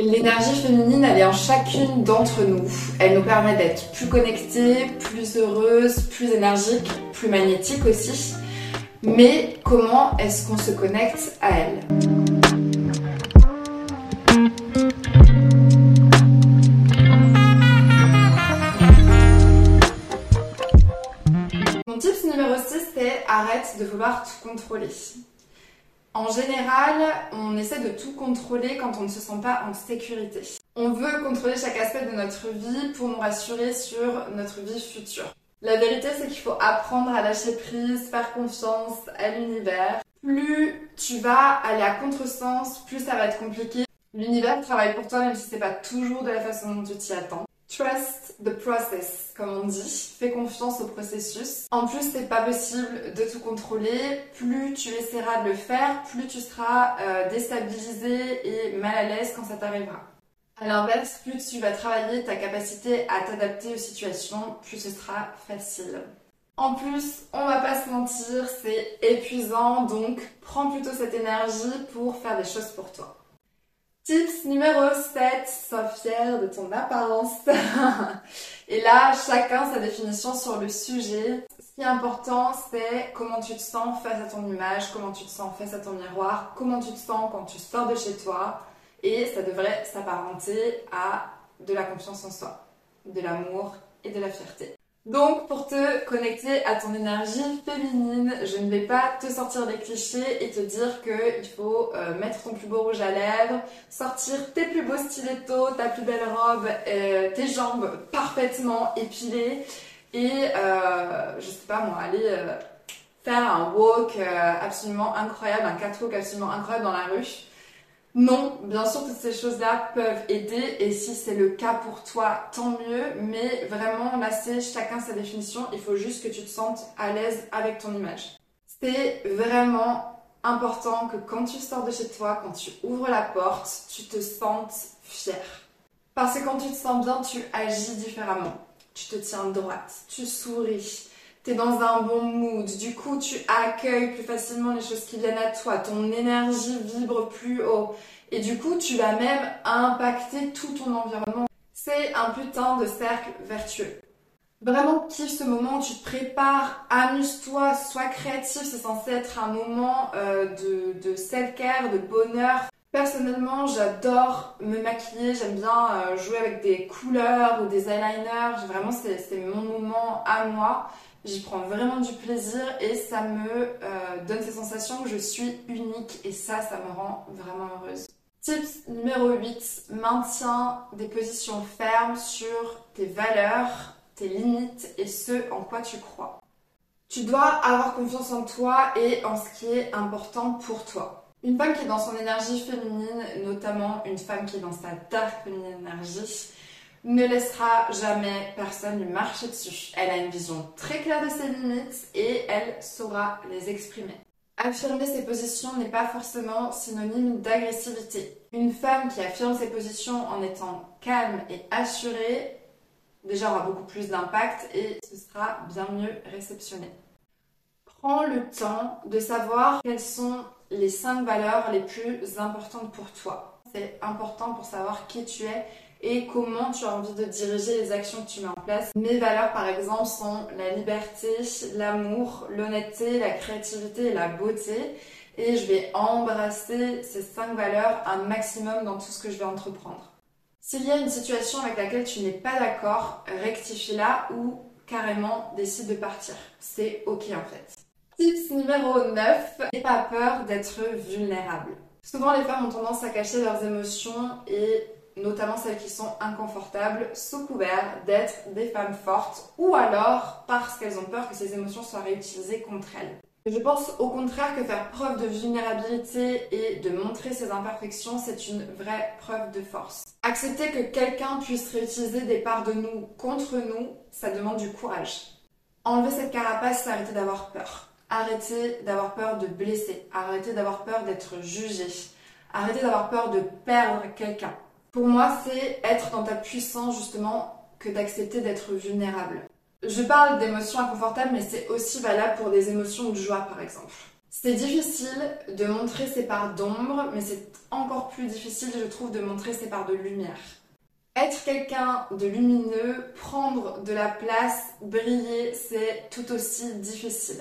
L'énergie féminine, elle est en chacune d'entre nous. Elle nous permet d'être plus connectées, plus heureuses, plus énergiques, plus magnétiques aussi. Mais comment est-ce qu'on se connecte à elle? Mon tips numéro 6, c'est arrête de vouloir tout contrôler. En général, on essaie de tout contrôler quand on ne se sent pas en sécurité. On veut contrôler chaque aspect de notre vie pour nous rassurer sur notre vie future. La vérité, c'est qu'il faut apprendre à lâcher prise, faire confiance à l'univers. Plus tu vas aller à contresens, plus ça va être compliqué. L'univers travaille pour toi même si c'est pas toujours de la façon dont tu t'y attends. Trust the process, comme on dit. Fais confiance au processus. En plus, c'est pas possible de tout contrôler. Plus tu essaieras de le faire, plus tu seras euh, déstabilisé et mal à l'aise quand ça t'arrivera. À l'inverse, plus tu vas travailler ta capacité à t'adapter aux situations, plus ce sera facile. En plus, on va pas se mentir, c'est épuisant, donc prends plutôt cette énergie pour faire des choses pour toi. Tips numéro 7, sois fier de ton apparence. Et là, chacun sa définition sur le sujet. Ce qui est important, c'est comment tu te sens face à ton image, comment tu te sens face à ton miroir, comment tu te sens quand tu sors de chez toi. Et ça devrait s'apparenter à de la confiance en soi, de l'amour et de la fierté. Donc, pour te connecter à ton énergie féminine, je ne vais pas te sortir des clichés et te dire qu'il faut euh, mettre ton plus beau rouge à lèvres, sortir tes plus beaux stilettos, ta plus belle robe, euh, tes jambes parfaitement épilées et, euh, je sais pas moi, aller faire un walk absolument incroyable, un catwalk absolument incroyable dans la rue. Non, bien sûr, toutes ces choses-là peuvent aider et si c'est le cas pour toi, tant mieux. Mais vraiment, là, c'est chacun sa définition. Il faut juste que tu te sentes à l'aise avec ton image. C'est vraiment important que quand tu sors de chez toi, quand tu ouvres la porte, tu te sentes fier. Parce que quand tu te sens bien, tu agis différemment. Tu te tiens droite, tu souris, tu es dans un bon mood, du coup tu accueilles plus facilement les choses qui viennent à toi, ton énergie vibre plus haut et du coup tu vas même impacter tout ton environnement. C'est un putain de cercle vertueux. Vraiment kiffe ce moment tu te prépares, amuse-toi, sois créatif, c'est censé être un moment euh, de, de self-care, de bonheur. Personnellement, j'adore me maquiller, j'aime bien euh, jouer avec des couleurs ou des eyeliners. Vraiment, c'est mon moment à moi. J'y prends vraiment du plaisir et ça me euh, donne cette sensation que je suis unique et ça, ça me rend vraiment heureuse. Tips numéro 8, maintiens des positions fermes sur tes valeurs, tes limites et ce en quoi tu crois. Tu dois avoir confiance en toi et en ce qui est important pour toi. Une femme qui est dans son énergie féminine, notamment une femme qui est dans sa dark féminine énergie, ne laissera jamais personne lui marcher dessus. Elle a une vision très claire de ses limites et elle saura les exprimer. Affirmer ses positions n'est pas forcément synonyme d'agressivité. Une femme qui affirme ses positions en étant calme et assurée, déjà aura beaucoup plus d'impact et ce sera bien mieux réceptionné. Prends le temps de savoir quelles sont les cinq valeurs les plus importantes pour toi. C'est important pour savoir qui tu es et comment tu as envie de diriger les actions que tu mets en place. Mes valeurs, par exemple, sont la liberté, l'amour, l'honnêteté, la créativité et la beauté. Et je vais embrasser ces cinq valeurs un maximum dans tout ce que je vais entreprendre. S'il y a une situation avec laquelle tu n'es pas d'accord, rectifie-la ou carrément décide de partir. C'est ok en fait. Tips numéro 9, n'aie pas peur d'être vulnérable. Souvent les femmes ont tendance à cacher leurs émotions et notamment celles qui sont inconfortables, sous couvert d'être des femmes fortes, ou alors parce qu'elles ont peur que ces émotions soient réutilisées contre elles. Je pense au contraire que faire preuve de vulnérabilité et de montrer ses imperfections, c'est une vraie preuve de force. Accepter que quelqu'un puisse réutiliser des parts de nous contre nous, ça demande du courage. Enlever cette carapace, c'est arrêter d'avoir peur. Arrêter d'avoir peur de blesser. Arrêter d'avoir peur d'être jugé. Arrêter d'avoir peur de perdre quelqu'un. Pour moi, c'est être dans ta puissance justement que d'accepter d'être vulnérable. Je parle d'émotions inconfortables, mais c'est aussi valable pour des émotions de joie, par exemple. C'est difficile de montrer ses parts d'ombre, mais c'est encore plus difficile, je trouve, de montrer ses parts de lumière. Être quelqu'un de lumineux, prendre de la place, briller, c'est tout aussi difficile.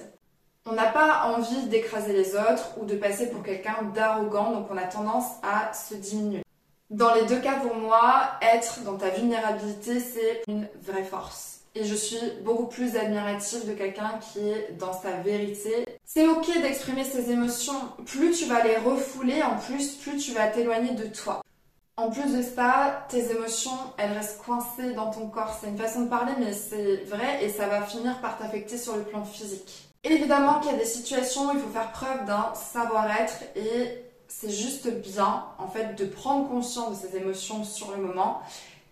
On n'a pas envie d'écraser les autres ou de passer pour quelqu'un d'arrogant, donc on a tendance à se diminuer. Dans les deux cas, pour moi, être dans ta vulnérabilité, c'est une vraie force. Et je suis beaucoup plus admirative de quelqu'un qui est dans sa vérité. C'est ok d'exprimer ses émotions. Plus tu vas les refouler, en plus, plus tu vas t'éloigner de toi. En plus de ça, tes émotions, elles restent coincées dans ton corps. C'est une façon de parler, mais c'est vrai et ça va finir par t'affecter sur le plan physique. Évidemment qu'il y a des situations où il faut faire preuve d'un savoir-être et c'est juste bien en fait de prendre conscience de ces émotions sur le moment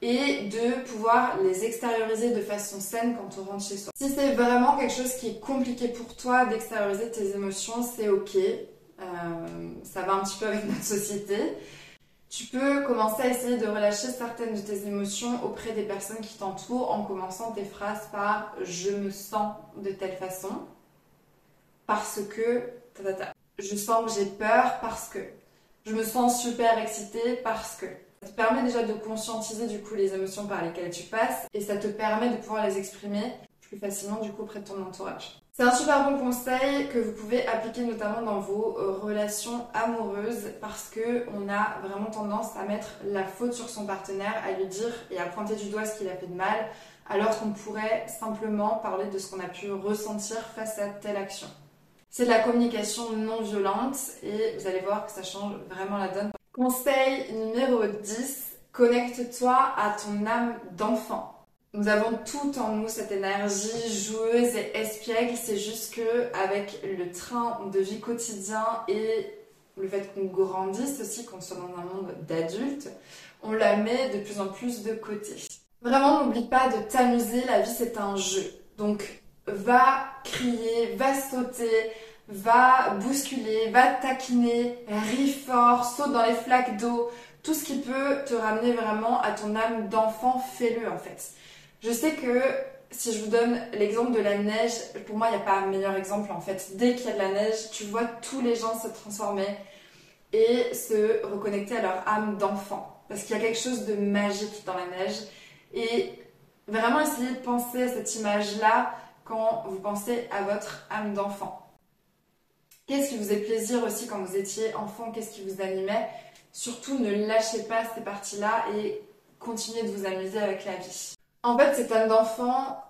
et de pouvoir les extérioriser de façon saine quand on rentre chez soi. Si c'est vraiment quelque chose qui est compliqué pour toi d'extérioriser tes émotions, c'est ok. Euh, ça va un petit peu avec notre société. Tu peux commencer à essayer de relâcher certaines de tes émotions auprès des personnes qui t'entourent en commençant tes phrases par je me sens de telle façon parce que je sens que j'ai peur parce que je me sens super excitée parce que ça te permet déjà de conscientiser du coup les émotions par lesquelles tu passes et ça te permet de pouvoir les exprimer plus facilement du coup auprès de ton entourage. C'est un super bon conseil que vous pouvez appliquer notamment dans vos euh, relations amoureuses parce que on a vraiment tendance à mettre la faute sur son partenaire, à lui dire et à pointer du doigt ce qu'il a fait de mal, alors qu'on pourrait simplement parler de ce qu'on a pu ressentir face à telle action. C'est de la communication non violente et vous allez voir que ça change vraiment la donne. Conseil numéro 10, connecte-toi à ton âme d'enfant. Nous avons tout en nous cette énergie joueuse et espiègle, c'est juste que avec le train de vie quotidien et le fait qu'on grandisse aussi, qu'on soit dans un monde d'adultes, on la met de plus en plus de côté. Vraiment, n'oublie pas de t'amuser, la vie c'est un jeu. Donc, va crier, va sauter, va bousculer, va taquiner, ris fort, saute dans les flaques d'eau, tout ce qui peut te ramener vraiment à ton âme d'enfant, fais-le en fait. Je sais que si je vous donne l'exemple de la neige, pour moi, il n'y a pas un meilleur exemple en fait. Dès qu'il y a de la neige, tu vois tous les gens se transformer et se reconnecter à leur âme d'enfant. Parce qu'il y a quelque chose de magique dans la neige. Et vraiment essayer de penser à cette image-là quand vous pensez à votre âme d'enfant. Qu'est-ce qui vous fait plaisir aussi quand vous étiez enfant? Qu'est-ce qui vous animait? Surtout ne lâchez pas ces parties-là et continuez de vous amuser avec la vie. En fait, cette âme d'enfant,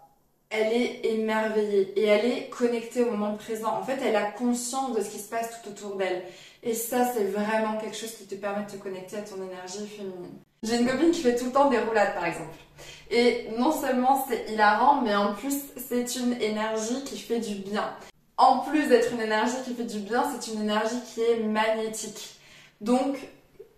elle est émerveillée et elle est connectée au moment présent. En fait, elle a conscience de ce qui se passe tout autour d'elle. Et ça, c'est vraiment quelque chose qui te permet de te connecter à ton énergie féminine. J'ai une copine qui fait tout le temps des roulades, par exemple. Et non seulement c'est hilarant, mais en plus, c'est une énergie qui fait du bien. En plus d'être une énergie qui fait du bien, c'est une énergie qui est magnétique. Donc,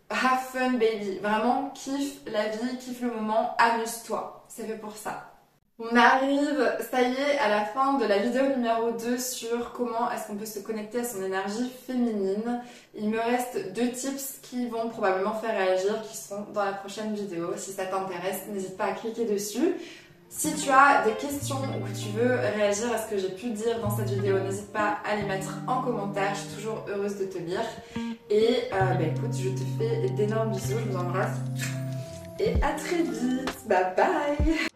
have fun, baby. Vraiment, kiffe la vie, kiffe le moment, amuse-toi. C'est fait pour ça. On arrive, ça y est, à la fin de la vidéo numéro 2 sur comment est-ce qu'on peut se connecter à son énergie féminine. Il me reste deux tips qui vont probablement faire réagir, qui seront dans la prochaine vidéo. Si ça t'intéresse, n'hésite pas à cliquer dessus. Si tu as des questions ou que tu veux réagir à ce que j'ai pu dire dans cette vidéo, n'hésite pas à les mettre en commentaire. Je suis toujours heureuse de te lire. Et euh, bah, écoute, je te fais d'énormes bisous, je vous embrasse. Et à très vite. Bye bye